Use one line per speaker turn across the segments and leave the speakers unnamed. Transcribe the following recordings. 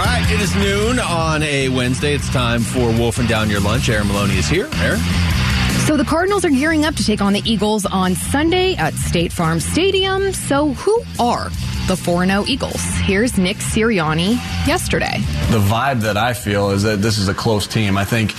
All right, it is noon on a Wednesday. It's time for Wolfing Down Your Lunch. Aaron Maloney is here. Aaron?
So the Cardinals are gearing up to take on the Eagles on Sunday at State Farm Stadium. So who are the 4 0 Eagles? Here's Nick Sirianni yesterday.
The vibe that I feel is that this is a close team. I think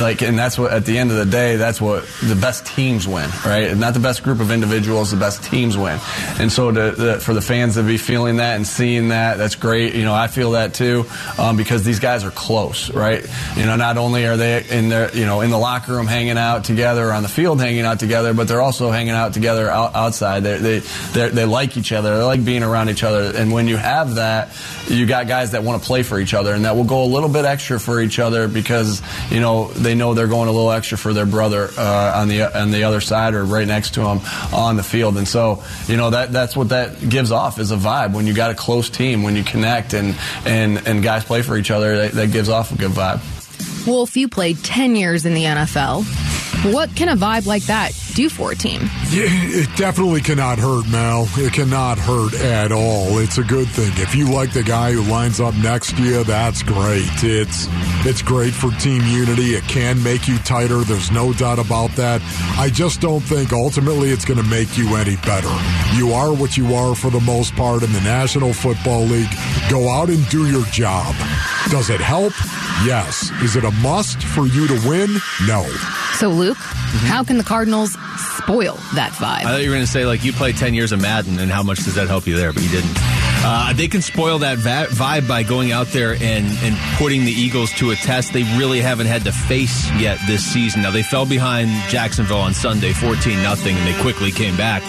like and that's what at the end of the day that's what the best teams win right? Not the best group of individuals the best teams win. And so to, the, for the fans to be feeling that and seeing that that's great. You know i feel that too um, because these guys are close right? You know not only are they in their you know in the locker room hanging out together or on the field hanging out together but they're also hanging out together out, outside. They they they like each other. They like being around each other. And when you have that you got guys that want to play for each other and that will go a little bit extra for each other because you know they know they're going a little extra for their brother uh, on the on the other side or right next to them on the field. And so, you know, that that's what that gives off is a vibe. When you got a close team, when you connect and and and guys play for each other, that, that gives off a good vibe.
Wolf, you played 10 years in the NFL. What can a vibe like that do for a team?
It definitely cannot hurt, Mal. It cannot hurt at all. It's a good thing. If you like the guy who lines up next to you, that's great. It's it's great for team unity. It can make you tighter. There's no doubt about that. I just don't think ultimately it's going to make you any better. You are what you are for the most part in the National Football League. Go out and do your job. Does it help? Yes. Is it a must for you to win? No.
So, Luke, mm-hmm. how can the Cardinals spoil that vibe?
I thought you were going to say, like, you play 10 years of Madden, and how much does that help you there? But you didn't. Uh, they can spoil that va- vibe by going out there and, and putting the Eagles to a test they really haven't had to face yet this season. Now, they fell behind Jacksonville on Sunday, 14 nothing, and they quickly came back.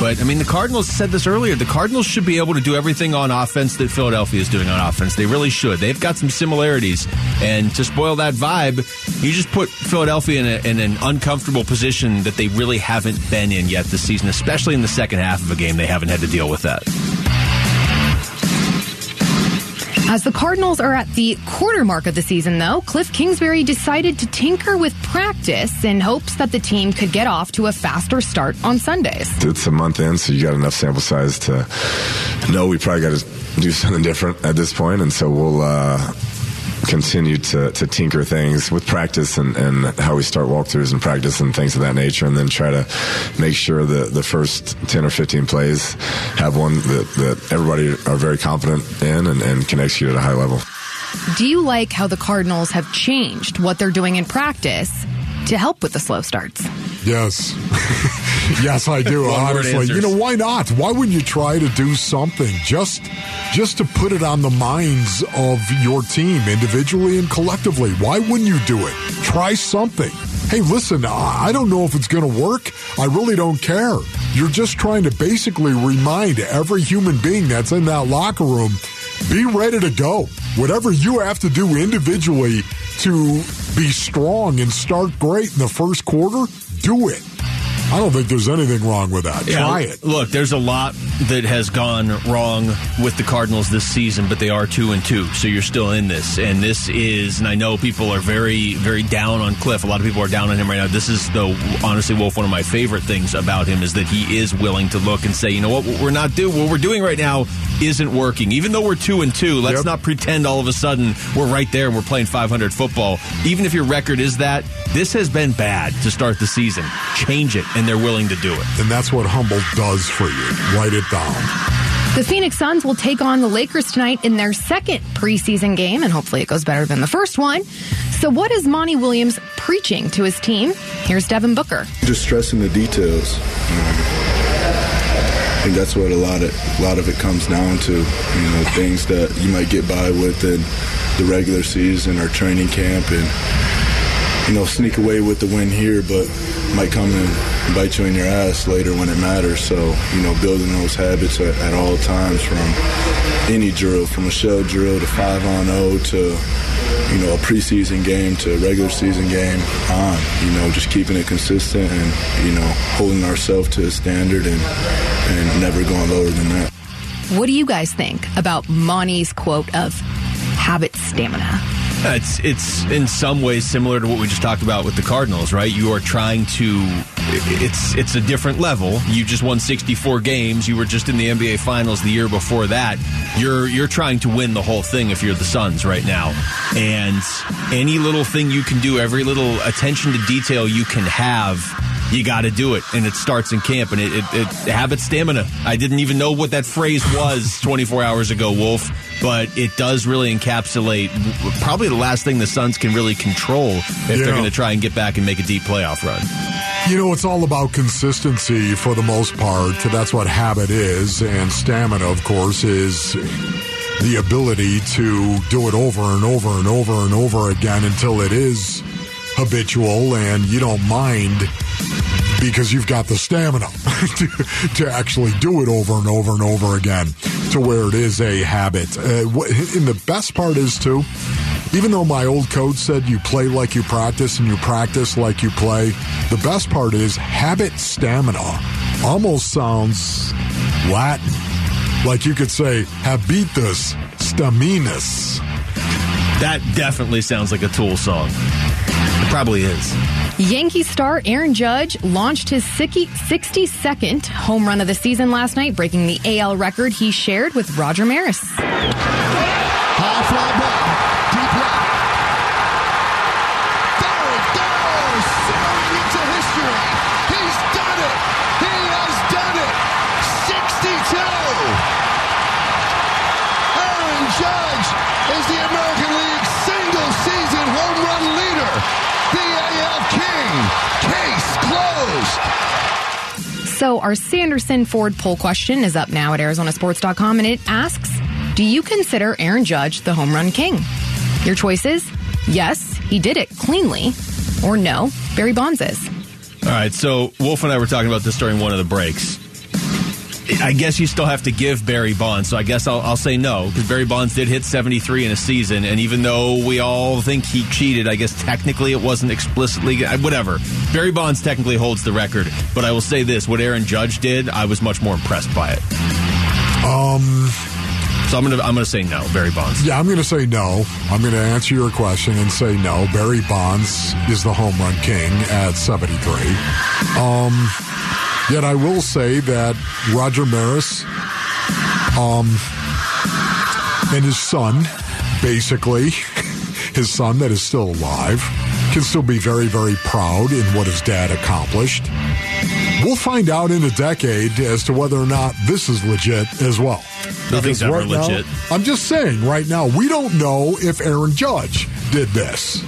But, I mean, the Cardinals said this earlier. The Cardinals should be able to do everything on offense that Philadelphia is doing on offense. They really should. They've got some similarities. And to spoil that vibe, you just put Philadelphia in, a, in an uncomfortable position that they really haven't been in yet this season, especially in the second half of a game. They haven't had to deal with that.
As the Cardinals are at the quarter mark of the season, though, Cliff Kingsbury decided to tinker with practice in hopes that the team could get off to a faster start on Sundays.
It's a month in, so you got enough sample size to know we probably got to do something different at this point, and so we'll. Uh, continue to, to tinker things with practice and, and how we start walkthroughs and practice and things of that nature, and then try to make sure that the first 10 or 15 plays have one that, that everybody are very confident in and, and can execute at a high level.
Do you like how the Cardinals have changed what they're doing in practice to help with the slow starts?
Yes. yes, I do. honestly, you know why not? Why wouldn't you try to do something just just to put it on the minds of your team individually and collectively? Why wouldn't you do it? Try something. Hey, listen, I don't know if it's going to work. I really don't care. You're just trying to basically remind every human being that's in that locker room be ready to go. Whatever you have to do individually to be strong and start great in the first quarter, do it. I don't think there's anything wrong with that. Yeah, Try it.
Look, there's a lot that has gone wrong with the Cardinals this season, but they are two and two, so you're still in this. And this is, and I know people are very, very down on Cliff. A lot of people are down on him right now. This is, though, honestly, Wolf, one of my favorite things about him is that he is willing to look and say, you know what, what we're not doing, what we're doing right now isn't working. Even though we're two and two, let's yep. not pretend all of a sudden we're right there and we're playing 500 football. Even if your record is that, this has been bad to start the season. Change it and they're willing to do it.
And that's what humble does for you. Write it down.
The Phoenix Suns will take on the Lakers tonight in their second preseason game, and hopefully it goes better than the first one. So, what is Monty Williams preaching to his team? Here's Devin Booker.
Just stressing the details. I think that's what a lot of a lot of it comes down to. You know, things that you might get by with in the regular season or training camp, and you know, sneak away with the win here, but might come in bite you in your ass later when it matters. So, you know, building those habits at, at all times from any drill, from a shell drill to 5 on 0 to, you know, a preseason game to a regular season game on, you know, just keeping it consistent and, you know, holding ourselves to a standard and, and never going lower than that.
What do you guys think about Monty's quote of habit stamina?
It's it's in some ways similar to what we just talked about with the Cardinals, right? You are trying to it's it's a different level. You just won 64 games. You were just in the NBA finals the year before that. You're you're trying to win the whole thing if you're the Suns right now. And any little thing you can do, every little attention to detail you can have you got to do it, and it starts in camp. And it, it, it habit stamina. I didn't even know what that phrase was 24 hours ago, Wolf, but it does really encapsulate probably the last thing the Suns can really control if yeah. they're going to try and get back and make a deep playoff run.
You know, it's all about consistency for the most part. That's what habit is, and stamina, of course, is the ability to do it over and over and over and over again until it is habitual and you don't mind because you've got the stamina to, to, actually do it over and over and over again to where it is a habit. Uh, and the best part is, too, even though my old coach said you play like you practice and you practice like you play, the best part is habit stamina almost sounds Latin. Like you could say habitus staminas.
That definitely sounds like a Tool song. It probably is.
Yankee star Aaron Judge launched his 62nd home run of the season last night, breaking the AL record he shared with Roger Maris. So, our Sanderson Ford poll question is up now at ArizonaSports.com, and it asks Do you consider Aaron Judge the home run king? Your choices yes, he did it cleanly, or no, Barry Bonds is.
All right, so Wolf and I were talking about this during one of the breaks. I guess you still have to give Barry Bonds. So I guess I'll, I'll say no because Barry Bonds did hit 73 in a season, and even though we all think he cheated, I guess technically it wasn't explicitly whatever. Barry Bonds technically holds the record, but I will say this: what Aaron Judge did, I was much more impressed by it.
Um.
So I'm gonna I'm gonna say no, Barry Bonds.
Yeah, I'm gonna say no. I'm gonna answer your question and say no. Barry Bonds is the home run king at 73. Um. Yet I will say that Roger Maris um, and his son, basically, his son that is still alive, can still be very, very proud in what his dad accomplished. We'll find out in a decade as to whether or not this is legit as well.
Nothing's ever right legit.
Now, I'm just saying, right now, we don't know if Aaron Judge did this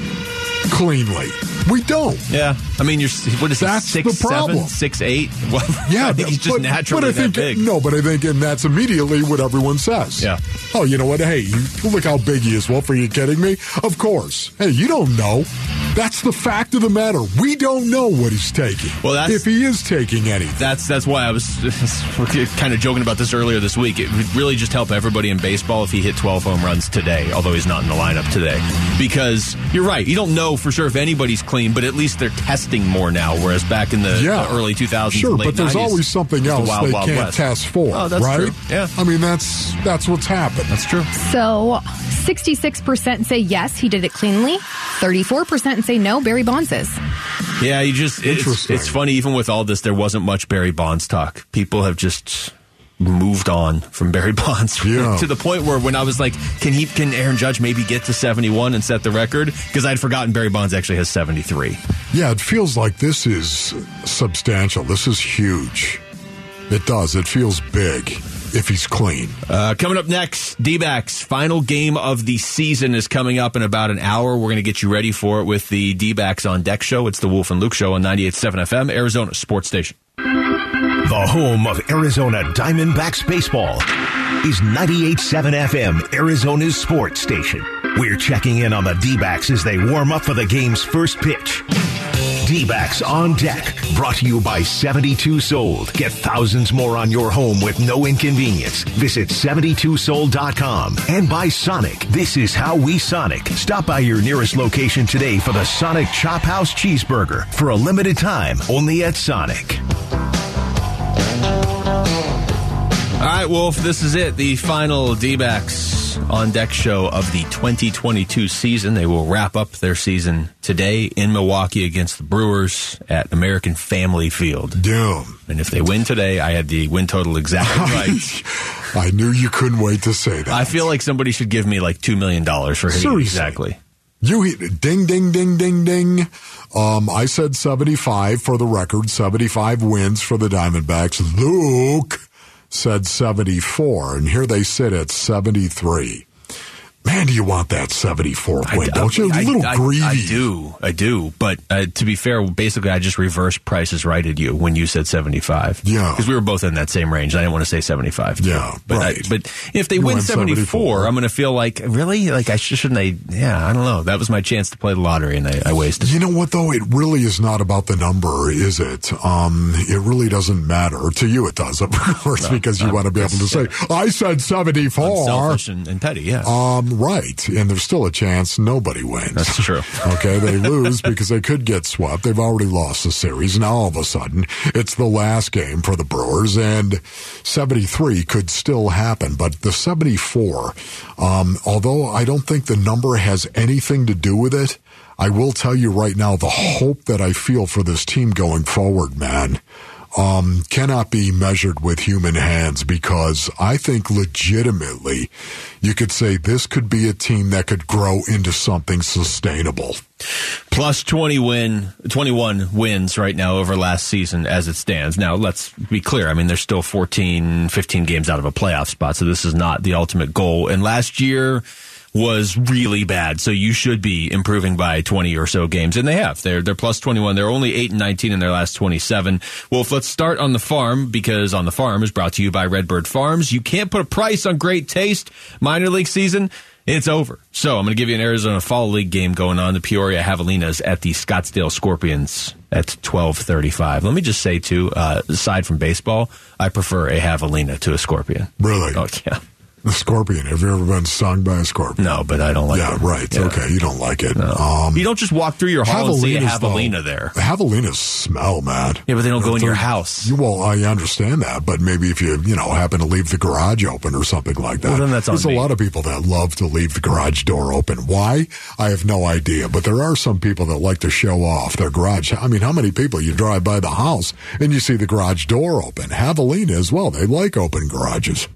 cleanly. We don't.
Yeah, I mean, you're what is
that's
he, six,
the problem.
Seven, six eight?
Well, yeah,
I think he's just
but,
naturally
but I think,
big.
No, but I think, and that's immediately what everyone says.
Yeah.
Oh, you know what? Hey, you, look how big he is. Wolf, are you kidding me? Of course. Hey, you don't know. That's the fact of the matter. We don't know what he's taking.
Well, that's,
if he is taking anything.
That's that's why I was kind of joking about this earlier this week. It would really just help everybody in baseball if he hit 12 home runs today, although he's not in the lineup today. Because you're right, you don't know for sure if anybody's clean, but at least they're testing more now. Whereas back in the,
yeah.
the early 2000s,
sure, but there's
90s,
always something else
the wild,
they
wild
can't
West.
test for,
Oh, that's
right?
true. Yeah,
I mean that's that's what's happened.
That's true.
So, 66% say yes, he did it cleanly. 34% say no, Barry Bonds is.
Yeah, you just it's,
Interesting.
it's funny. Even with all this, there wasn't much Barry Bonds talk. People have just moved on from Barry Bonds
Yeah.
to the point where when I was like, can he, can Aaron Judge maybe get to 71 and set the record? Because I'd forgotten Barry Bonds actually has 73.
Yeah, it feels like this is substantial. This is huge. It does. It feels big if he's clean.
Uh, coming up next, D-backs final game of the season is coming up in about an hour. We're going to get you ready for it with the D-backs on deck show. It's the Wolf and Luke show on 98.7 FM, Arizona Sports Station.
The home of Arizona Diamondbacks baseball is 98.7 FM, Arizona's sports station. We're checking in on the D backs as they warm up for the game's first pitch. D backs on deck. Brought to you by 72 Sold. Get thousands more on your home with no inconvenience. Visit 72sold.com. And by Sonic. This is how we Sonic. Stop by your nearest location today for the Sonic Chop House Cheeseburger. For a limited time, only at Sonic.
All right, Wolf, this is it. The final D backs on deck show of the 2022 season. They will wrap up their season today in Milwaukee against the Brewers at American Family Field.
Damn.
And if they win today, I had the win total exactly right.
I knew you couldn't wait to say that.
I feel like somebody should give me like $2 million for hitting
Seriously.
exactly.
You hit ding, ding, ding, ding, ding. Um, I said 75 for the record, 75 wins for the Diamondbacks. Luke said 74, and here they sit at 73. Man, do you want that 74 win, don't you? A
I-
little
I,
greedy.
I do, I do. But uh, to be fair, basically, I just reversed prices right at you when you said seventy five.
Yeah.
because we were both in that same range. I didn't want to say seventy five.
Yeah,
but
right.
I, but if they
You
win
went
seventy
74.
I'm going to feel like really like I sh- shouldn't. I yeah, I don't know. That was my chance to play the lottery, and I, I wasted.
You know what though? It really is not about the number, is it? Um, it really doesn't matter. To you it does, of course, because you want to be able to say, I said
I'm
74.
selfish and, and petty. Yeah,
Um, right. And there's still a chance nobody wins.
that's true.
Okay, they lose because they could get swept. They've already lost the series. Now all of a sudden, it's the last game for the Brewers, and 73 could still happen. But the 74, um, although I don't think the number has anything to do with it, I will tell you right now the hope that I feel for this team going forward, man. Um, cannot be measured with human hands because I think legitimately you could say this could be a team that could grow into something sustainable.
plus 20 win 21 wins right now over last season as it stands. Now let's be clear. I mean there's still 14 15 games out of a playoff spot so this is not the ultimate goal. And last year was really bad so you should be improving by 20 or so games and they have they're they're plus 21 they're only 8 and 19 in their last 27 well let's start on the farm because on the farm is brought to you by redbird farms you can't put a price on great taste minor league season it's over. So I'm going to give you an Arizona Fall League game going on. The Peoria Javelinas at the Scottsdale Scorpions at 12:35. Let me just say too, uh, aside from baseball, I prefer a Javelina to a Scorpion.
Really?
Oh yeah.
The scorpion. Have you ever been stung by a scorpion?
No, but I don't like. It.
Yeah,
them.
right.
Yeah.
Okay, you don't like it.
No.
Um,
you don't just walk through your hall and see a
javelinas, though-
there.
Javelinas smell, man.
Yeah, but they don't go in your house.
You, well, I understand that, but maybe if you, you know, happen to leave the garage open or something like that.
Well, then that's
There's
me.
a lot of people that love to leave the garage door open. Why? I have no idea. But there are some people that like to show off their garage. I mean, how many people you drive by the house and you see the garage door open? Javelina as well. They like open garages.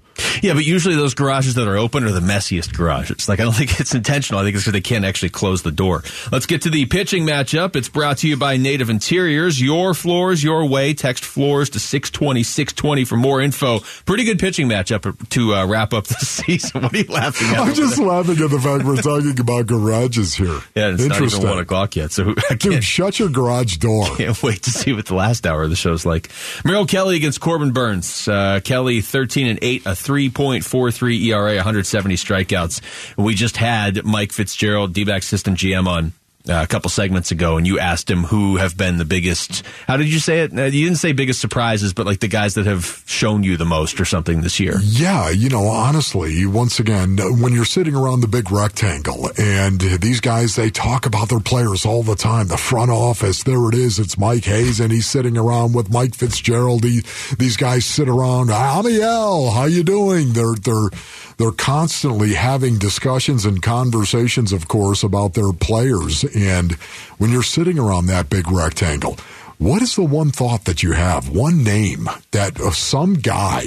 Yeah, but usually those garages that are open are the messiest garages. Like, I don't think it's intentional. I think it's because they can't actually close the door. Let's get to the pitching matchup. It's brought to you by Native Interiors. Your floors, your way. Text floors to 620, 620 for more info. Pretty good pitching matchup to uh, wrap up the season. What are you laughing at?
I'm just
there?
laughing at the fact we're talking about garages here.
Yeah, it's not
Interesting.
even one o'clock yet, so
Dude, shut your garage door.
can't wait to see what the last hour of the show's like. Merrill Kelly against Corbin Burnes. Uh, Kelly 13 and 8, a 3.43 ERA, 170 strikeouts. We just had Mike Fitzgerald, D-back system GM on uh, a couple segments ago, and you asked him who have been the biggest. How did you say it? Uh, you didn't say biggest surprises, but like the guys that have shown you the most or something this year.
Yeah, you know, honestly, once again, when you're sitting around the big rectangle and these guys, they talk about their players all the time. The front office, there it is. It's Mike Hayes and he's sitting around with Mike Fitzgerald. He, these guys sit around. Amiel, how you doing? They're, they're, they're constantly having discussions and conversations, of course, about their players. And when you're sitting around that big rectangle, what is the one thought that you have? One name that of some guy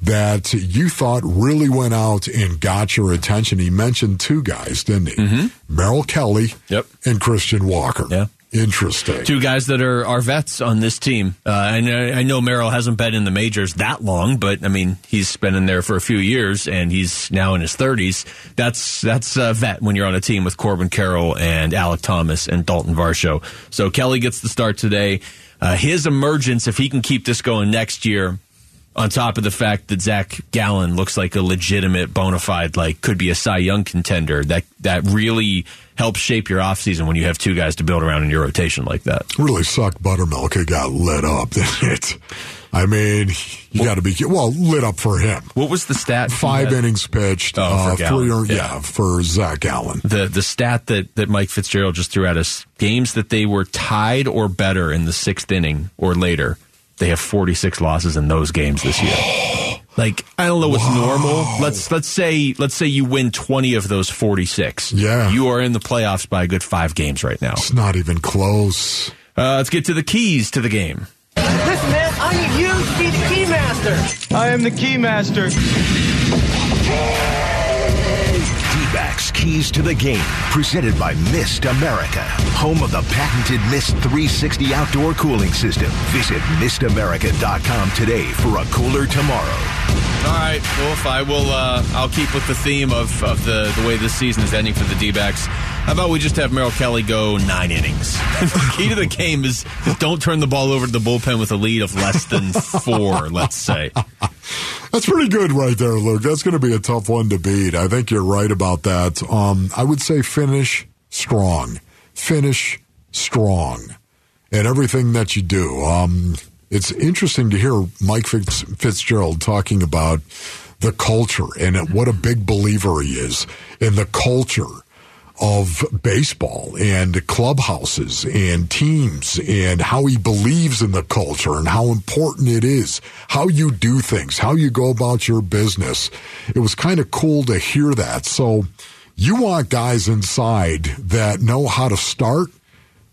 that you thought really went out and got your attention. He mentioned two guys, didn't he? Mm-hmm. Merrill Kelly
Yep.
and Christian Walker.
Yeah.
Interesting.
Two guys that are, are vets on this team. Uh, I know, I know Merrill hasn't been in the majors that long, but I mean, he's been in there for a few years and he's now in his 30s. That's, that's a vet when you're on a team with Corbin Carroll and Alek Thomas and Dalton Varsho. So Kelly gets the start today. Uh, his emergence, if he can keep this going next year, on top of the fact that Zach Gallen looks like a legitimate, bona fide, like could be a Cy Young contender. That that really helps shape your offseason when you have two guys to build around in your rotation like that.
Really sucked Buttermilk. It got lit up, didn't it? I mean, you got to be well lit up for him.
What was the stat?
Five innings pitched.
Oh, for
uh, three,
Yeah.
yeah. for Zach Gallen.
The the stat that, that Mike Fitzgerald just threw at us: games that they were tied or better in the sixth inning or later, they have forty six losses in those games this year. Like I don't know what's normal. Let's let's say let's say you win twenty of those forty six.
Yeah.
you are in the playoffs by a good five games right now.
It's not even close.
Uh, let's get to the keys to the game.
Listen, man, I need you to be the key master.
I am the key master.
D-backs Keys to the Game, presented by Mist America, home of the patented Mist 360 outdoor cooling system. Visit mistamerica.com today for a cooler tomorrow.
All right, Wolf. I will. Uh, I'll keep with the theme of, of the the way this season is ending for the D-backs. How about we just have Merrill Kelly go nine innings? the key to the game is don't turn the ball over to the bullpen with a lead of less than four. let's say.
That's pretty good right there, Luke. That's going to be a tough one to beat. I think you're right about that. Um, I would say finish strong. Finish strong. And everything that you do. Um, it's interesting to hear Mike Fitz, Fitzgerald talking about the culture and what a big believer he is in the culture of baseball and clubhouses and teams and how he believes in the culture and how important it is, how you do things, how you go about your business. It was kind of cool to hear that. So you want guys inside that know how to start,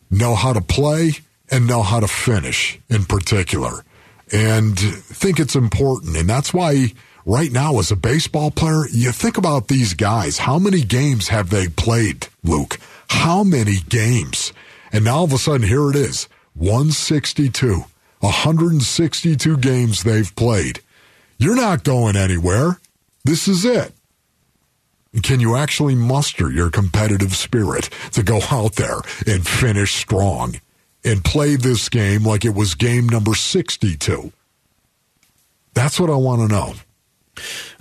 know how to play, and know how to finish in particular. And think it's important. And that's why right now, as a baseball player, you think about these guys. How many games have they played, Luke? How many games? And now all of a sudden, here it is 162, 162 games they've played. You're not going anywhere. This is it. Can you actually muster your competitive spirit to go out there and finish strong and play this game like it was game number 62? That's what I want to know.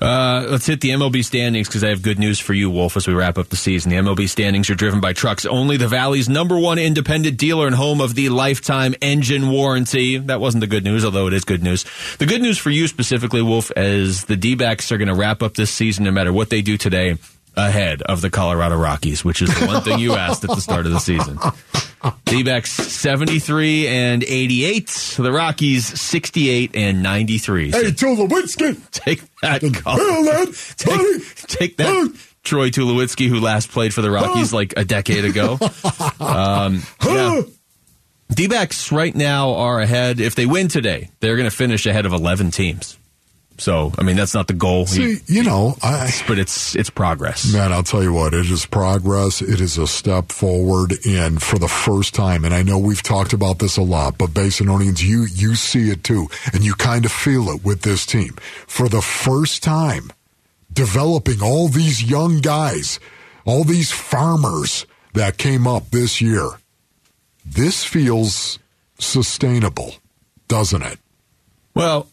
Uh, let's hit the MLB standings because I have good news for you, Wolf, as we wrap up the season. The MLB standings are driven by trucks. Only the Valley's number one independent dealer and home of the lifetime engine warranty. That wasn't the good news, although it is good news. The good news for you specifically, Wolf, is the D backs are going to wrap up this season no matter what they do today ahead of the Colorado Rockies, which is the one thing you asked at the start of the season. D-backs 73 and 88. The Rockies 68 and 93. So
Hey, Tulowitzki!
take that, take, take that, Troy Tulowitzki, who last played for the Rockies like a decade ago. Um, yeah. D-backs right now are ahead. If they win today, they're going to finish ahead of 11 teams. So, I mean, that's not the goal,
See, you know, I,
but it's it's progress.
Man, I'll tell you what, it is progress. It is a step forward. And for the first time, and I know we've talked about this a lot, but Basinonians, you, you see it too. And you kind of feel it with this team. For the first time, developing all these young guys, all these farmers that came up this year. This feels sustainable, doesn't it?
Well,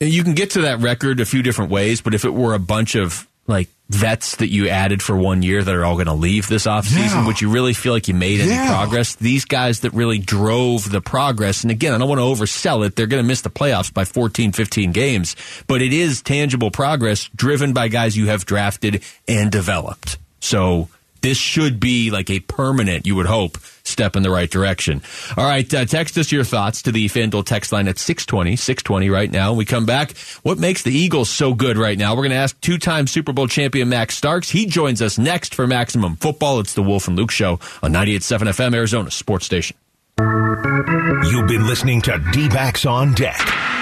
you can get to that record a few different ways, but if it were a bunch of like vets that you added for one year that are all going to leave this offseason,
Yeah.
would you really feel like you made any
Yeah.
progress? These guys that really drove the progress, and again, I don't want to oversell it. They're going to miss the playoffs by 14, 15 games, but it is tangible progress driven by guys you have drafted and developed. So this should be like a permanent, you would hope, step in the right direction. All right, uh, text us your thoughts to the FanDuel text line at 620, 620 right now. We come back. What makes the Eagles so good right now? We're going to ask two-time Super Bowl champion Max Starks. He joins us next for Maximum Football. It's the Wolf and Luke Show on 98.7 FM, Arizona Sports Station.
You've been listening to D-Backs on Deck,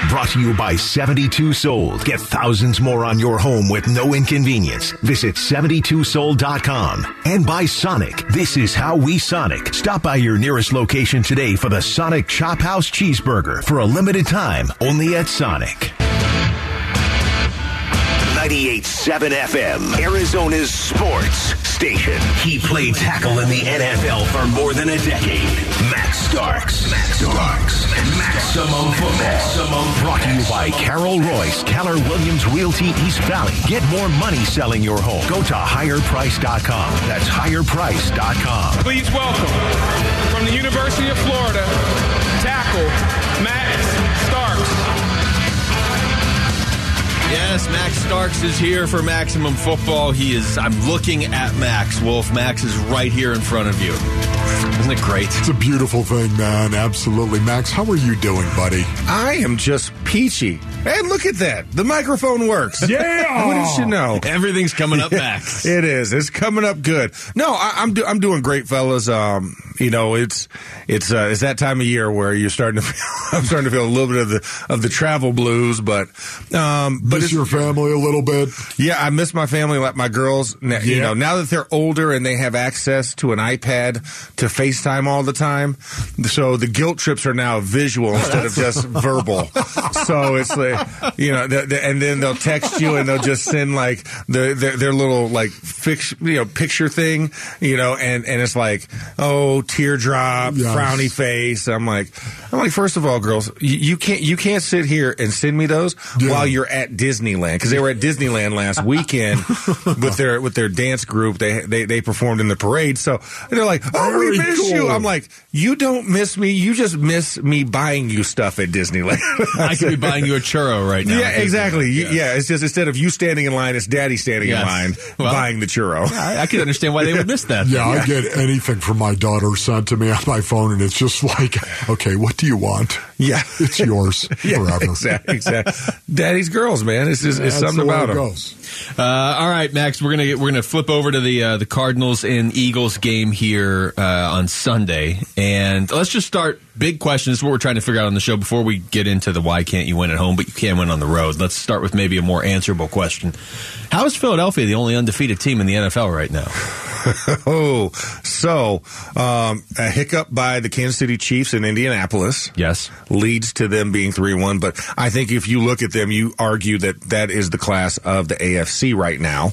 brought to you by 72 Sold. Get thousands more on your home with no inconvenience. Visit 72sold.com. And by Sonic. This is how we Sonic. Stop by your nearest location today for the Sonic Chop House Cheeseburger for a limited time only at Sonic. 98.7 FM, Arizona's sports station. He played tackle in the NFL for more than a decade. Max Starks. Max Starks. Maximum football. Maximum brought to you by Carol Royse, Keller Williams Realty East Valley. Get more money selling your home. Go to higherprice.com. That's higherprice.com.
Please welcome from the University of Florida, tackle
Yes, Max Starks is here for Maximum Football. He is, I'm looking at Max. Wolf, Max is right here in front of you. Isn't it great?
It's a beautiful thing, man. Absolutely. Max, how are you doing, buddy?
I am just peachy. And look at that. The microphone works.
Yeah.
what did you know?
Everything's coming up, Max.
it is. It's coming up good. No, I, am do, I'm doing great, fellas. Um, you know, it's it's uh, it's that time of year where you're starting to feel, I'm starting to feel a little bit of the of the travel blues, but um, but
miss your family a little bit.
Yeah, I miss my family. Like my girls, you
Yeah.
know, now that they're older and they have access to an iPad to FaceTime all the time, so the guilt trips are now visual instead of just verbal. So it's like you know, the, the, and then they'll text you and they'll just send like the, their their little like fix you know picture thing, you know, and and it's like oh teardrop,
Yes.
frowny face. I'm like, I'm like, first of all, girls, you, you can't you can't sit here and send me those
Yeah.
while you're at Disneyland because they were at Disneyland last weekend with their with their dance group. They they they performed in the parade, so they're like, oh, we
Very
miss you. I'm like, you don't miss me. You just miss me buying you stuff at Disneyland.
I could be buying you a churro right now.
Yeah, exactly. You- Yeah. it's just instead of you standing in line, it's daddy standing
Yes.
in line
Well,
buying the churro.
I, I can understand why they would miss that.
Yeah, I get anything from my daughter sent to me on my phone, and it's just like, okay, what do you want?
Yeah.
It's yours
Yeah,
forever.
exactly, exactly. Daddy's girls, man. It's just it's
That's
something
the
about them.
goes.
Uh, all right, Max, we're gonna get, we're gonna flip over to the uh, the Cardinals and Eagles game here uh, on Sunday, and let's just start. Big question this is what we're trying to figure out on the show before we get into the why can't you win at home, but you can win on the road. Let's start with maybe a more answerable question. How is Philadelphia the only undefeated team in the NFL right now?
oh, so um, a hiccup by the Kansas City Chiefs in Indianapolis.
Yes,
leads to them being three one. But I think if you look at them, you argue that that is the class of the AFC right now.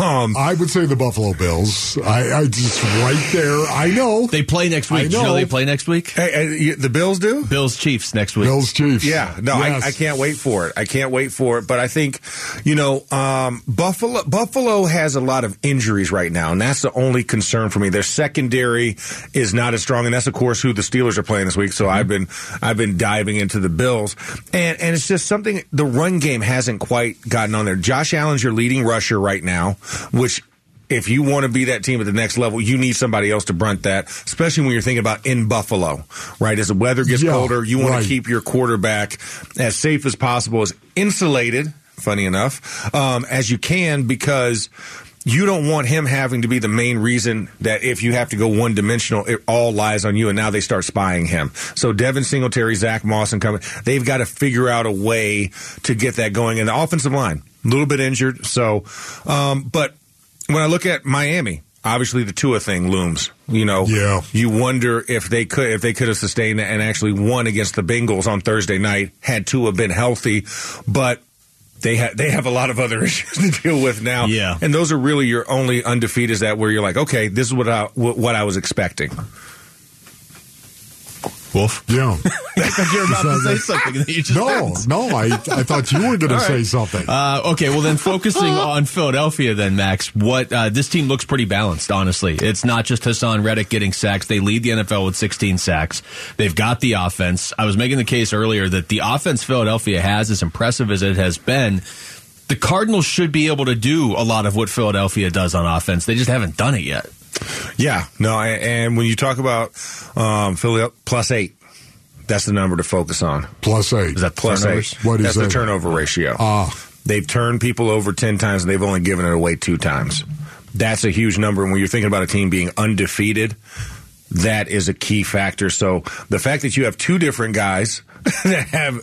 Um,
I would say the Buffalo Bills. I, I just right there. I know
they play next week.
I
Did you
know.
know they play next week?
Hey, uh, the Bills do.
Bills Chiefs next week.
Bills Chiefs.
Yeah, no,
Yes.
I, I can't wait for it. I can't wait for it. But I think, you know, um, Buffalo Buffalo has a lot of injuries right now, and that's the only concern for me. Their secondary is not as strong, and that's of course who the Steelers are playing this week. So I've been I've been diving into the Bills, and and it's just something. The run game hasn't quite gotten on there. Josh Allen's your leading rusher right now, which if you want to be that team at the next level, you need somebody else to brunt that, especially when you're thinking about in Buffalo, right? As the weather gets
Yeah,
colder, you want
right.
to keep your quarterback as safe as possible, as insulated, funny enough, um, as you can, because you don't want him having to be the main reason that if you have to go one dimensional, it all lies on you, and now they start spying him. So Devin Singletary, Zach Moss, and company, they've got to figure out a way to get that going. And the offensive line, a little bit injured, so, um, but when I look at Miami, obviously the Tua thing looms. You know,
Yeah.
you wonder if they could if they could have sustained and actually won against the Bengals on Thursday night had Tua been healthy, but. They have they have a lot of other issues to deal with now,
Yeah.
and those are really your only undefeateds that where you're like, okay, this is what I what what I was expecting.
Wolf.
Yeah.
You're about to say something that you just
no,
didn't.
no. I I thought you were going to say
right.
something.
Uh, okay, well then focusing on Philadelphia, then Max, what uh, this team looks pretty balanced. Honestly, it's not just Haason Reddick getting sacks; they lead the NFL with 16 sacks. They've got the offense. I was making the case earlier that the offense Philadelphia has, as impressive as it has been, the Cardinals should be able to do a lot of what Philadelphia does on offense. They just haven't done it yet.
Yeah, no, and when you talk about um, Philly up plus eight, that's the number to focus on.
Plus eight.
Is that
Plus
turnovers?
eight.
What is
that's the turnover ratio.
Ah.
They've turned people over 10 times and they've only given it away two times. That's a huge number. And when you're thinking about a team being undefeated, that is a key factor. So the fact that you have two different guys that have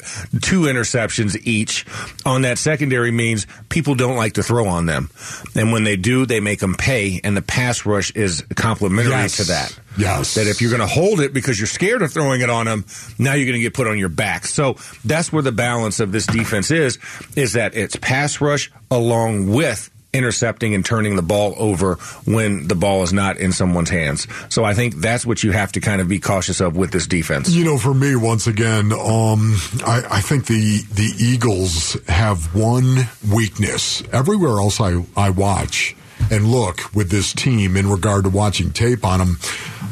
two interceptions each on that secondary means people don't like to throw on them. And when they do, they make them pay. And the pass rush is complementary
Yes.
to that.
Yes.
That if you're going to hold it because you're scared of throwing it on them, now you're going to get put on your back. So that's where the balance of this defense is, is that it's pass rush along with intercepting and turning the ball over when the ball is not in someone's hands. So I think that's what you have to kind of be cautious of with this defense.
You know, for me, once again, um, I, I think the the Eagles have one weakness. Everywhere else I, I watch and look with this team in regard to watching tape on them,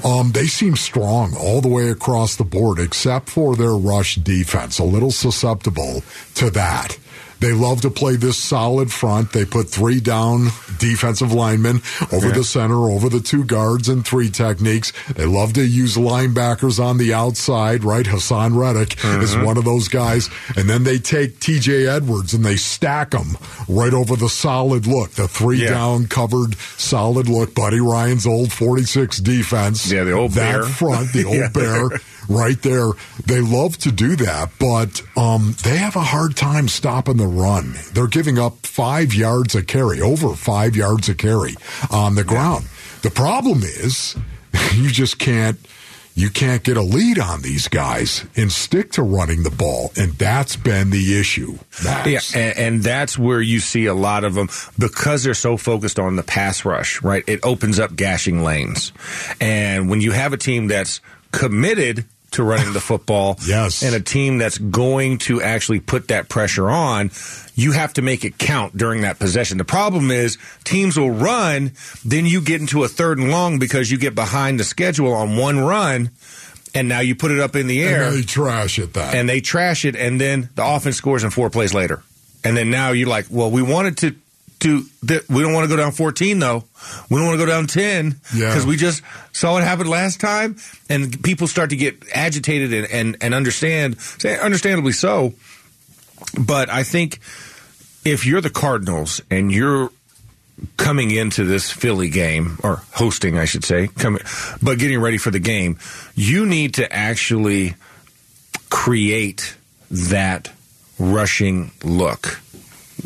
um, they seem strong all the way across the board, except for their rush defense, a little susceptible to that. They love to play this solid front. They put three down defensive linemen over yeah. the center, over the two guards, and three techniques. They love to use linebackers on the outside, right? Haason Reddick mm-hmm. is one of those guys. And then they take TJ Edwards and they stack them right over the solid look, the three yeah. down covered solid look. Buddy Ryan's old 46 defense.
Yeah, the old
that
bear.
front, the old yeah. bear right there. They love to do that, but um, they have a hard time stopping the run. They're giving up five yards a carry, over five yards a carry on the ground. The problem is you just can't you can't get a lead on these guys and stick to running the ball, and that's been the issue.
That's. Yeah, and, and, that's where you see a lot of them because they're so focused on the pass rush. Right, it opens up gashing lanes, and when you have a team that's committed to running the football.
yes.
And a team that's going to actually put that pressure on, you have to make it count during that possession. The problem is teams will run, then you get into a third and long because you get behind the schedule on one run. And now you put it up in the air.
And they trash it that.
And they trash it, and then the offense scores in four plays later. And then now you're like, well, we wanted to to that we don't want to go down 14 though. We don't want to go down 10 because yeah. we just saw what happened last time, and people start to get agitated and and, and understand, understandably so. But I think if you're the Cardinals and you're coming into this Philly game or hosting, I should say, coming, but getting ready for the game, you need to actually create that rushing look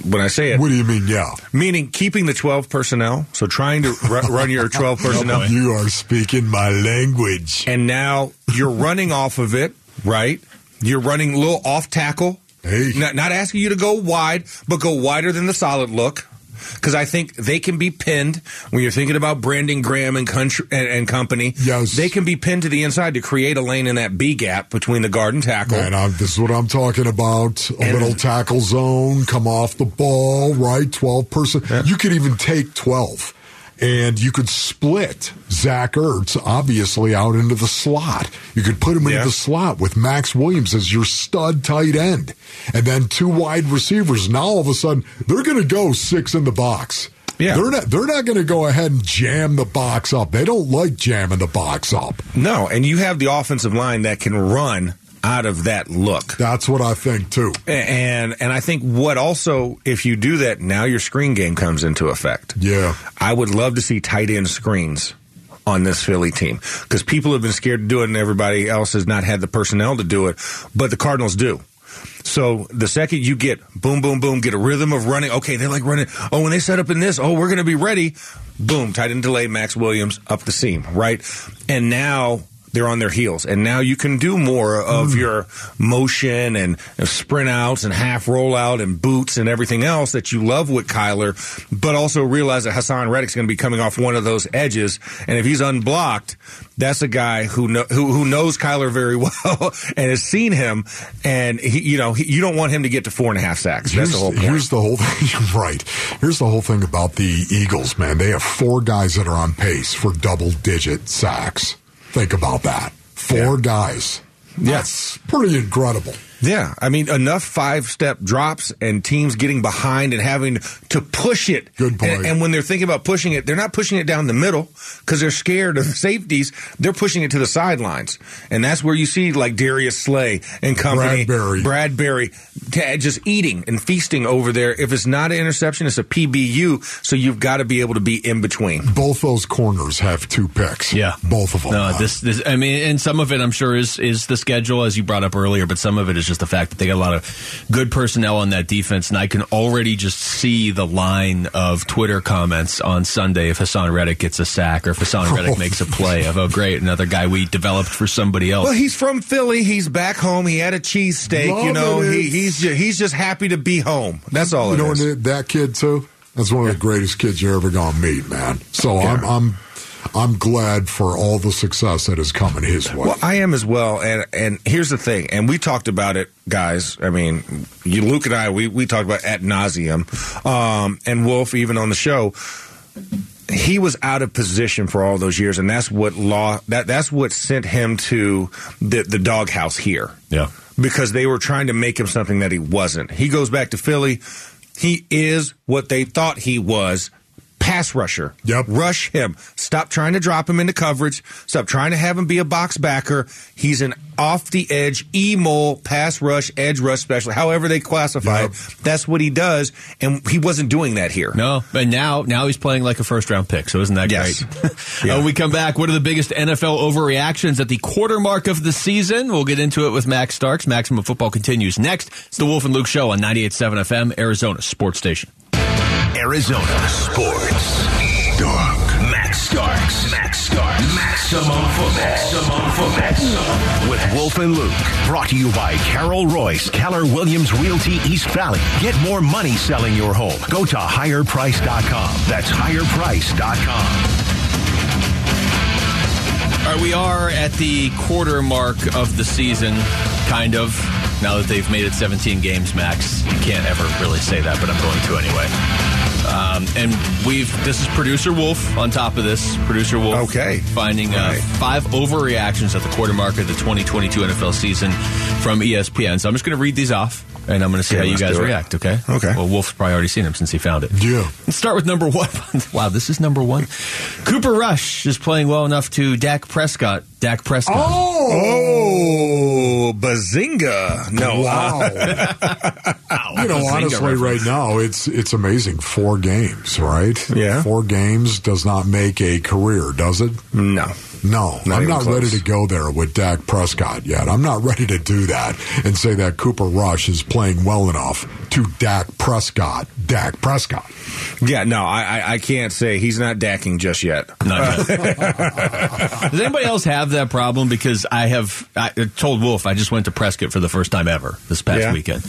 when I say it.
What do you mean, yeah?
Meaning keeping the 12 personnel. So trying to run your 12 personnel.
you are speaking my language.
And now you're running off of it, right? You're running a little off tackle.
Hey.
Not, not asking you to go wide, but go wider than the solid look because I think they can be pinned when you're thinking about Brandon Graham and, country, and, and, company.
Yes,
they can be pinned to the inside to create a lane in that B gap between the guard and tackle.
And I'm, this is what I'm talking about: a and, little tackle zone, come off the ball, right? Twelve person. Yeah. You could even take twelve and you could split Zach Ertz obviously out into the slot. You could put him yeah. into the slot with Maxx Williams as your stud tight end, and then two wide receivers. Now all of a sudden they're going to go six in the box.
Yeah.
They're not they're not going to go ahead and jam the box up. They don't like jamming the box up.
No, and you have the offensive line that can run out of that look.
That's what I think too.
And and I think what also if you do that now your screen game comes into effect.
Yeah.
I would love to see tight end screens on this Philly team because people have been scared to do it and everybody else has not had the personnel to do it, but the Cardinals do. So the second you get boom, boom, boom, get a rhythm of running. Okay, they like running. Oh, when they set up in this, oh, we're going to be ready. Boom, tight end delay, Maxx Williams up the seam, right? And now they're on their heels. And now you can do more of mm. your motion and sprint outs and half rollout and boots and everything else that you love with Kyler, but also realize that Haason Reddick's going to be coming off one of those edges. And if he's unblocked, that's a guy who know, who, who knows Kyler very well and has seen him. And he, you know, he, you don't want him to get to four and a half sacks. That's here's, the whole point.
Here's the whole thing. right. Here's the whole thing about the Eagles, man. They have four guys that are on pace for double digit sacks. Think about that. Four yeah. guys. That's yeah. pretty incredible.
Yeah, I mean enough five step drops and teams getting behind and having to push it.
Good point.
And, and when they're thinking about pushing it, they're not pushing it down the middle because they're scared of safeties. They're pushing it to the sidelines, and that's where you see like Darius Slay and company,
Bradberry,
Bradberry, just eating and feasting over there. If it's not an interception, it's a PBU. So you've got to be able to be in between.
Both those corners have two picks.
Yeah,
both of them.
No, this, this, I mean, and some of it I'm sure is is the schedule as you brought up earlier, but some of it is just the fact that they got a lot of good personnel on that defense, and I can already just see the line of Twitter comments on Sunday if Haason Reddick gets a sack or if Haason Reddick oh. makes a play of, oh, great, another guy we developed for somebody else.
Well, he's from Philly. He's back home. He had a cheesesteak. You know, he, he's just, he's just happy to be home. That's all.
You know,
is.
that kid too. That's one of the greatest kids you're ever going to meet, man. So I'm, I'm, I'm glad for all the success that is coming his way.
Well, I am as well, and and here's the thing, and we talked about it, guys. I mean, you, Luke and I, we we talked about at nauseum, um, and Wolf even on the show. He was out of position for all those years, and that's what law that that's what sent him to the the doghouse here.
Yeah,
because they were trying to make him something that he wasn't. He goes back to Philly. He is what they thought he was pass rusher.
Yep.
Rush him. Stop trying to drop him into coverage. Stop trying to have him be a box backer. He's an off the edge, emo, pass rush, edge rush specialist, however they classify
Yep.
it. That's what he does. And he wasn't doing that here.
No, but now now he's playing like a first round pick. So isn't that
Yes.
great?
Uh, yeah.
When we come back, what are the biggest NFL overreactions at the quarter mark of the season? We'll get into it with Max Starks. Maximum Football continues next. It's the Wolf and Luke Show on 98.7 FM, Arizona Sports Station.
Arizona Sports. Dog. Max Starks. Max Starks. Maximum for Maximum football. With Wolf and Luke. Brought to you by Carol Royse, Keller Williams Realty East Valley. Get more money selling your home. Go to higherprice.com. That's higherprice.com.
Right, we are at the quarter mark of the season, kind of. Now that they've made it 17 games, Max, you can't ever really say that, but I'm going to anyway. Um, and we've this is producer Wolf on top of this. Producer Wolf,
Okay.
finding uh,
Right.
five overreactions at the quarter mark of the 2022 NFL season from ESPN. So I'm just going to read these off, and I'm going to see
Okay,
how you guys react. Okay.
Okay.
Well, Wolf's probably already seen them since he found it.
Yeah.
Let's start with number one. wow, this is number one. Cooper Rush is playing well enough to Dak Prescott. Dak Prescott.
Oh, bazinga. No.
Wow. you know, honestly, right now it's it's amazing. Four games, right?
Yeah.
Four games does not make a career, does it?
no.
No,
Not
I'm not
close.
ready to go there with Dak Prescott yet. I'm not ready to do that and say that Cooper Rush is playing well enough to Dak Prescott. Dak Prescott.
Yeah, no, I, I, I can't say he's not dacking just yet.
Not yet. Does anybody else have that problem? Because I have I told Wolf I just went to Prescott for the first time ever this past
Yeah.
weekend.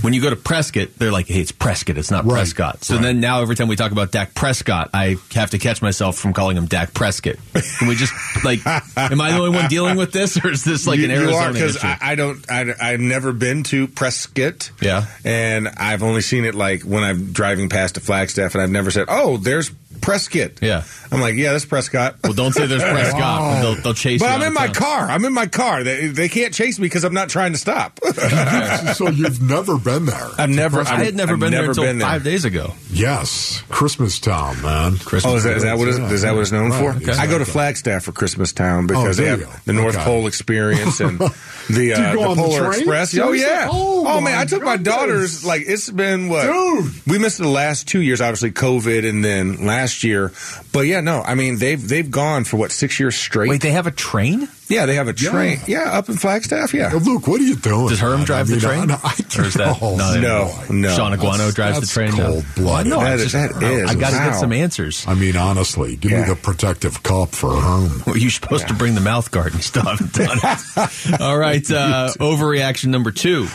When you go to Prescott, they're like, "Hey, it's Prescott. It's not
Right,
Prescott." So
right.
then now every time we talk about Dak Prescott, I have to catch myself from calling him Dak Prescott. Can we just like, am I the only one dealing with this, or is this like
you,
an
you
Arizona
are because? I, I don't. I, I've never been to Prescott.
Yeah.
and I've only seen it like when I'm driving past a Flagstaff, and I've never said, "Oh, there's Prescott."
Yeah.
I'm like, "Yeah, that's Prescott."
well, don't say there's Prescott. They'll, they'll chase
But
you.
I'm in my
town.
car. I'm in my car. They, they can't chase me because I'm not trying to stop.
so you've never been there?
I've never.
I had never
I've
been there
never
until
been there.
five days ago.
Yes, Christmas Town, man.
Christmas.
Oh, is that, is that what it- is that what it's known
Right,
for?
exactly.
I go to Flagstaff for Christmas Town because
Oh,
they have
go.
the North
Okay.
Pole experience and the uh, the
on the
Polar
train?
Express. Oh yeah.
Oh,
man, I took my daughters. Like it's been what?
Dude.
We missed the last two years, obviously COVID, and then last year. But yeah, no, I mean they've they've gone for what six years straight.
Wait, they have a train?
yeah, they have a train. Yeah, up in Flagstaff. Yeah.
Now, Luke, what are you doing?
Does Herm drive the
I mean,
train?
I, I,
Or is that-
no,
no,
No, no.
Sean Aguano
That's-
drives
that's
the train. now.
cold-blooded.
No,
That
I
is-
just-
that is.
I got to
Wow.
get some answers.
I mean, honestly, give
Yeah.
me the protective cup for Herm.
Well, You're supposed to bring the mouth guard, and you still haven't done it. All right, uh, overreaction number two.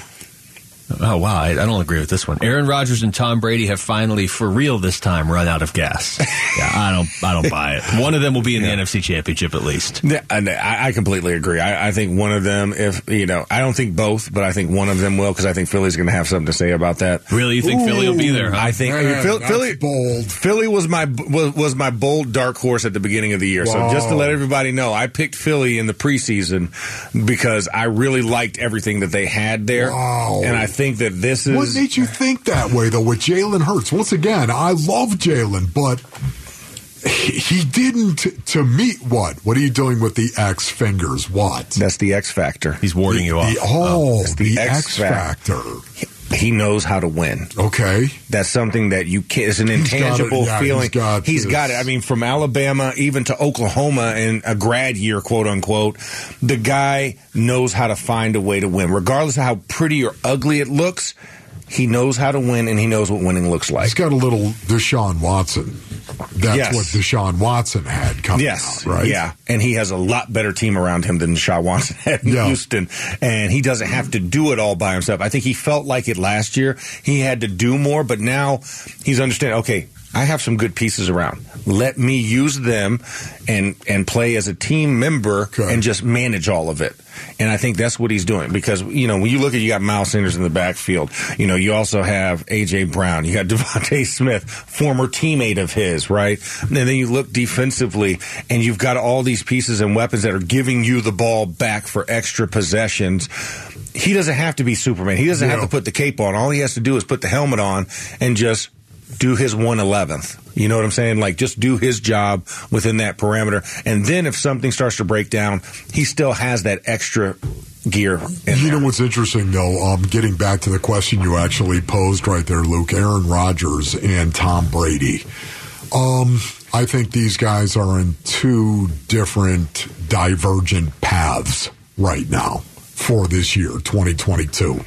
Oh wow, I, I don't agree with this one. Aaron Rodgers and Tom Brady have finally, for real this time, run out of gas. Yeah, I don't, I don't buy it. One of them will be in the NFC Championship at least.
Yeah, I, I completely agree. I, I think one of them, if you know, I don't think both, but I think one of them will because I think Philly's going to have something to say about that.
Really, you think Philly will be there? Huh?
I think I mean,
Man,
Phil,
that's
Philly
bold.
Philly was my was, was my bold dark horse at the beginning of the year. So just to let everybody know, I picked Philly in the preseason because I really liked everything that they had there,
Wow.
and I think that this is
What made you think that way, though, with Jalen Hurts? Once again, I love Jalen, but he, he didn't, to me, what? What are you doing with the X fingers? What?
that's the X factor.
He's warding you off.
The, oh,
It's
the,
the
X,
X
factor.
He knows how to win.
Okay.
That's something that you can't. It's an
He's got it,
intangible
yeah,
feeling.
he's got
he's got it. I mean, from Alabama even to Oklahoma in a grad year, quote unquote, the guy knows how to find a way to win, regardless of how pretty or ugly it looks. He knows how to win and he knows what winning looks like.
He's got a little Deshaun Watson. That's
Yes.
what Deshaun Watson had coming
Yes,
out, right?
Yeah, and he has a lot better team around him than Deshaun Watson had in
Yeah.
Houston, and he doesn't have to do it all by himself. I think he felt like it last year. He had to do more, but now he's understanding. Okay, I have some good pieces around. Let me use them and and play as a team member and just manage all of it. And I think that's what he's doing because you know when you look at you got Miles Sanders in the backfield, you know you also have AJ Brown, you got DeVonta Smith, former teammate of his, right? And then you look defensively, and you've got all these pieces and weapons that are giving you the ball back for extra possessions. He doesn't have to be Superman. He doesn't have to put the cape on. All he has to do is put the helmet on and just do his one eleventh. You know what I'm saying? Like just do his job within that parameter. And then if something starts to break down, he still has that extra gear.
You know what's interesting, though? Um, getting back to the question you actually posed right there, Luke, Aaron Rodgers and Tom Brady. Um, I think these guys are in two different divergent paths right now for this year, 2022.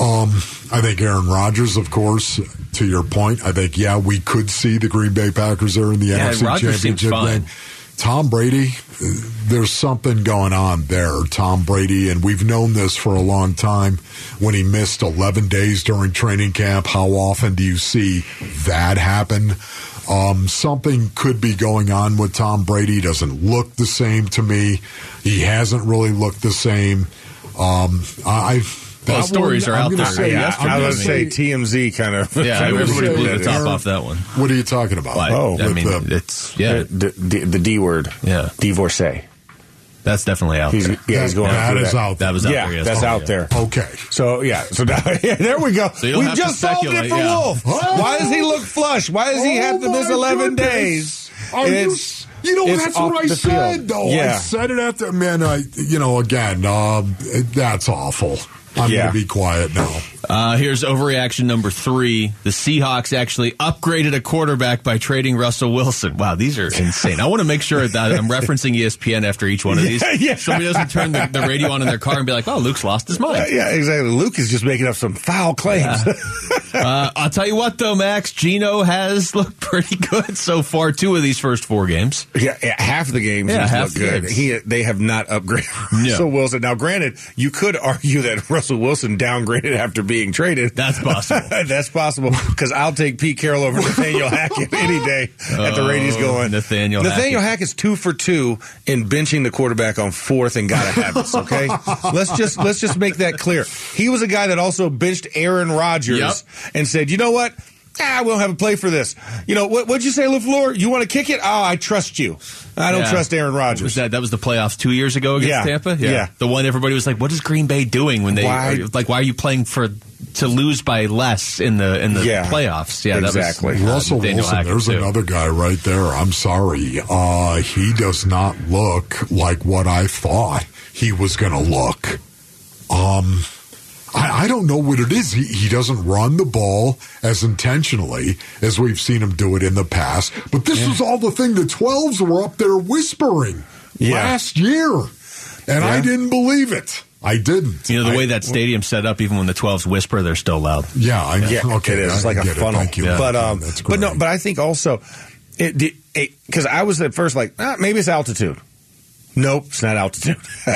Um, I think Aaron Rodgers, of course, to your point, I think, yeah, we could see the Green Bay Packers there in the
Yeah,
NFC
Rodgers seems
Championship game. Tom Brady, there's something going on there, Tom Brady, and we've known this for a long time. When he missed 11 days during training camp, how often do you see that happen? Um, something could be going on with Tom Brady. He doesn't look the same to me. He hasn't really looked the same. Um, I.
Well, stories are
I'm
out there.
Say,
Yeah,
I'm
I
gonna
say TMZ kind of.
Yeah,
kind of
everybody
said
blew the top off that one.
What are you talking about?
But,
Oh,
I
with
mean,
the-
it's yeah,
The, the, the D word.
Yeah.
Divorcee.
that's definitely out
He's,
there.
yeah, he's going
That
through
is out
That was out
yeah,
there. yes.
that's
Oh,
out
yeah.
there.
Okay.
So yeah, so now, yeah, there we go.
So
we just solved it for
yeah.
Wolf. Why does he look flush? Why does he
Oh
have to miss eleven
goodness.
days?
Are you,
It's-
you know,
it's
that's what I said,
field.
though. I said it after, man, I, you know, again, um, that's awful. I'm
Yeah.
going to be quiet now.
Uh, here's overreaction number three. The Seahawks actually upgraded a quarterback by trading Russell Wilson. Wow, these are insane. I want to make sure that I'm referencing ESPN after each one of these.
Yeah, yeah.
Somebody doesn't turn the, the radio on in their car and be like, oh, Luke's lost his mind.
yeah, exactly. Luke is just making up some foul claims.
Uh, I'll tell you what, though, Max, Geno has looked pretty good so far, two of these first four games.
Yeah, yeah, half the games
Yeah,
he's
half
looked
the
good.
games.
He, they have not upgraded. Russell Wilson. Now, granted, you could argue that Russell Wilson downgraded after being traded.
That's possible.
That's possible because I'll take Pete Carroll over Nathaniel Hackett any day at the rate he's
Oh,
going.
Nathaniel
Nathaniel
Hackett.
Hackett's two for two in benching the quarterback on fourth and gotta have this. Okay, let's just let's just make that clear. He was a guy that also benched Aaron Rodgers
Yep.
and said, you know what? Ah, we don't have a play for this. You know what? What'd you say, LaFleur? You want to kick it? Oh, I trust you. I don't
Yeah.
trust Aaron
Was
Rodgers.
that that was the playoffs two years ago against
Yeah.
Tampa?
Yeah.
the one everybody was like, "What is Green Bay doing when they
Why-
like? Why are you playing for to lose by less in the in the
Yeah.
playoffs?" Yeah,
Exactly.
That was, uh,
Russell
Nathaniel
Wilson,
Hackett,
there's
too.
another guy right there. I'm sorry. Uh, he does not look like what I thought he was going to look. Um, I, I don't know what it is. He, he doesn't run the ball as intentionally as we've seen him do it in the past. But this was all the thing the 12s were up there whispering
Yeah.
last year. And I didn't believe it. I didn't.
You know the
I-
way that stadium's set up, even when the 12s whisper, they're still loud.
Yeah, I
Yeah,
okay.
it is.
I
It's like a funnel.
Thank you.
But um,
That's
but no, but I think also it because I was at first like ah, maybe it's altitude. Nope, it's not altitude.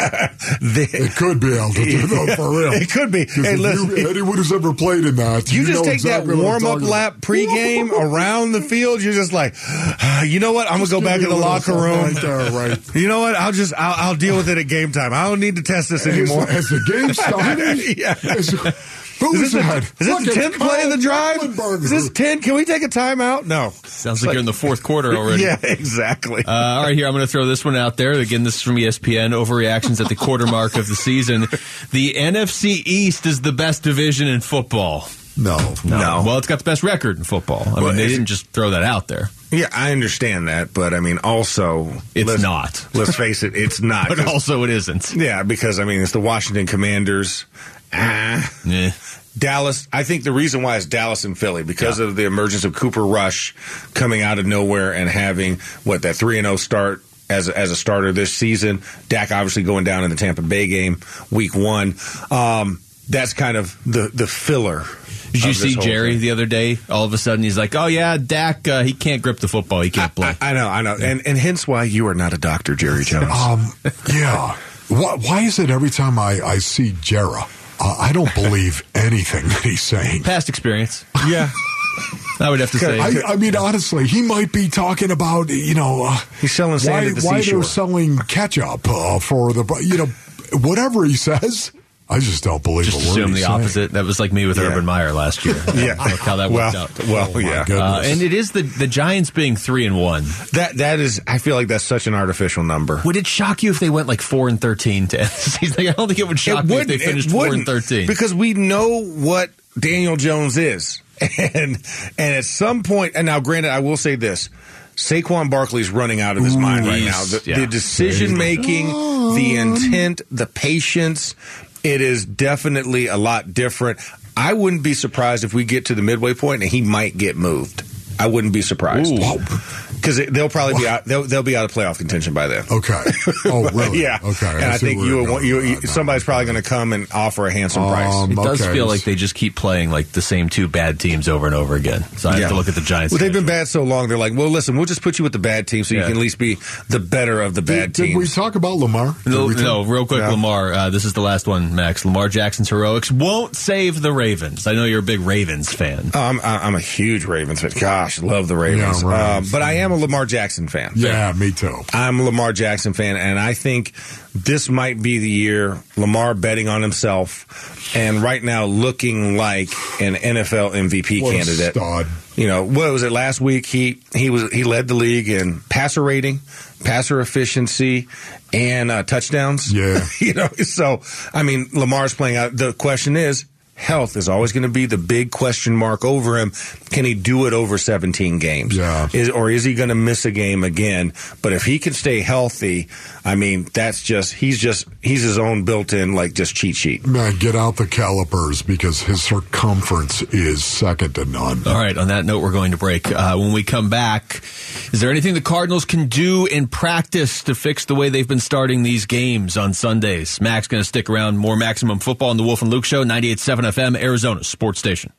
The-
It could be altitude, though, for real.
It could be. Hey, listen,
you, anyone who's ever played in that,
you, just
know
take
exactly
that warm up lap pregame around the field. You're just like, "Ah, you know what? I'm gonna go back in the locker room.
right there, right.
You know what? I'll just I'll, I'll deal with it at game time. I don't need to test this
As,
anymore.
as the game started,
Yeah.
as,
Is
who's
this, the,
that?
is this
Look,
the play of the drive? Is this ten? Can we take a timeout? No.
Sounds like, you're in the fourth quarter already.
Yeah, exactly.
Uh, all right, here I'm going to throw this one out there. Again, this is from ESPN. Overreactions at the quarter mark of the season. The NFC East is the best division in football.
No,
No.
Well, it's got the best record in football. I
Well,
mean, they didn't just throw that out there.
Yeah, I understand that, but I mean, also
It's
let's-
not.
Let's face it, it's not.
But also, it isn't.
yeah, because I mean, it's the Washington Commanders. Ah,
Yeah.
Dallas. I think the reason why is Dallas and Philly because of the emergence of Cooper Rush coming out of nowhere and having what that three and zero start. As, as a starter this season, Dak obviously going down in the Tampa Bay game, week one. Um, that's kind of the the filler
Did you see Jerry
thing.
the other day? All of a sudden, he's like, "Oh yeah, Dak, uh, he can't grip the football. He can't play."
I know, I know, and and hence why you are not a doctor, Jerry Jones.
Um, yeah. Why, why is it every time I, I see Jera, uh, I don't believe anything that he's saying?
Past experience.
yeah.
I would have to say.
I, I mean, honestly, he might be talking about you know uh,
He's selling sand
why,
at the
why they're selling ketchup uh, for the you know whatever he says. I just don't believe
just assume the
saying.
opposite. That was like me with
Yeah.
Urban Meyer last year.
Yeah.
Look how that
well,
worked out.
Well,
Oh,
yeah.
Uh, and it is the the Giants being three and one.
That that is. I feel like that's such an artificial number.
Would it shock you if they went like four and thirteen to end the season? I don't think it would shock me if they finished four and thirteen.
because we know what Daniel Jones is, and and at some point, and now granted, I will say this: Saquon Barkley's running out of his mind right now. The,
yeah.
the decision making, the intent, the patience, it is definitely a lot different. I wouldn't be surprised if we get to the midway point and he might get moved. I wouldn't be surprised because they'll probably be out. They'll, they'll be out of playoff contention by then.
Okay. Oh, really?
yeah.
Okay.
And I,
see
think you,
you're
would you, you somebody's probably going to come and offer a handsome price.
Um,
it does
okay.
feel like they just keep playing like the same two bad teams over and over again. So I have to look at the Giants.
Well, they've been bad so long. They're like, well, listen, we'll just put you with the bad team so you can at least be the better of the bad
Did, did we talk about Lamar?
No, no, real quick,
No.
Lamar. Uh, this is the last one, Max. Lamar Jackson's heroics won't save the Ravens. I know you're a big Ravens fan.
Oh, I'm, I'm a huge Ravens fan. Gosh, love the Ravens.
Yeah, right.
Um, but I am a Lamar Jackson fan.
Yeah, me too.
I'm a Lamar Jackson fan, and I think this might be the year Lamar betting on himself, and right now looking like an NFL MVP
What
candidate.
stud.
You know, what was it last week? He he was he led the league in passer rating, passer efficiency, and uh, touchdowns.
Yeah.
you know, so I mean, Lamar's playing out. The question is. Health is always going to be the big question mark over him. Can he do it over 17 games?
Yeah.
Is, or is he going to miss a game again? But if he can stay healthy, I mean, that's just he's just he's his own built-in like just cheat sheet.
Man, get out the calipers because his circumference is second to none.
All right, on that note, we're going to break. Uh, when we come back, is there anything the Cardinals can do in practice to fix the way they've been starting these games on Sundays? Max going to stick around. More Maximum Football on the Wolf and Luke Show, 98.7 FM, Arizona Sports Station.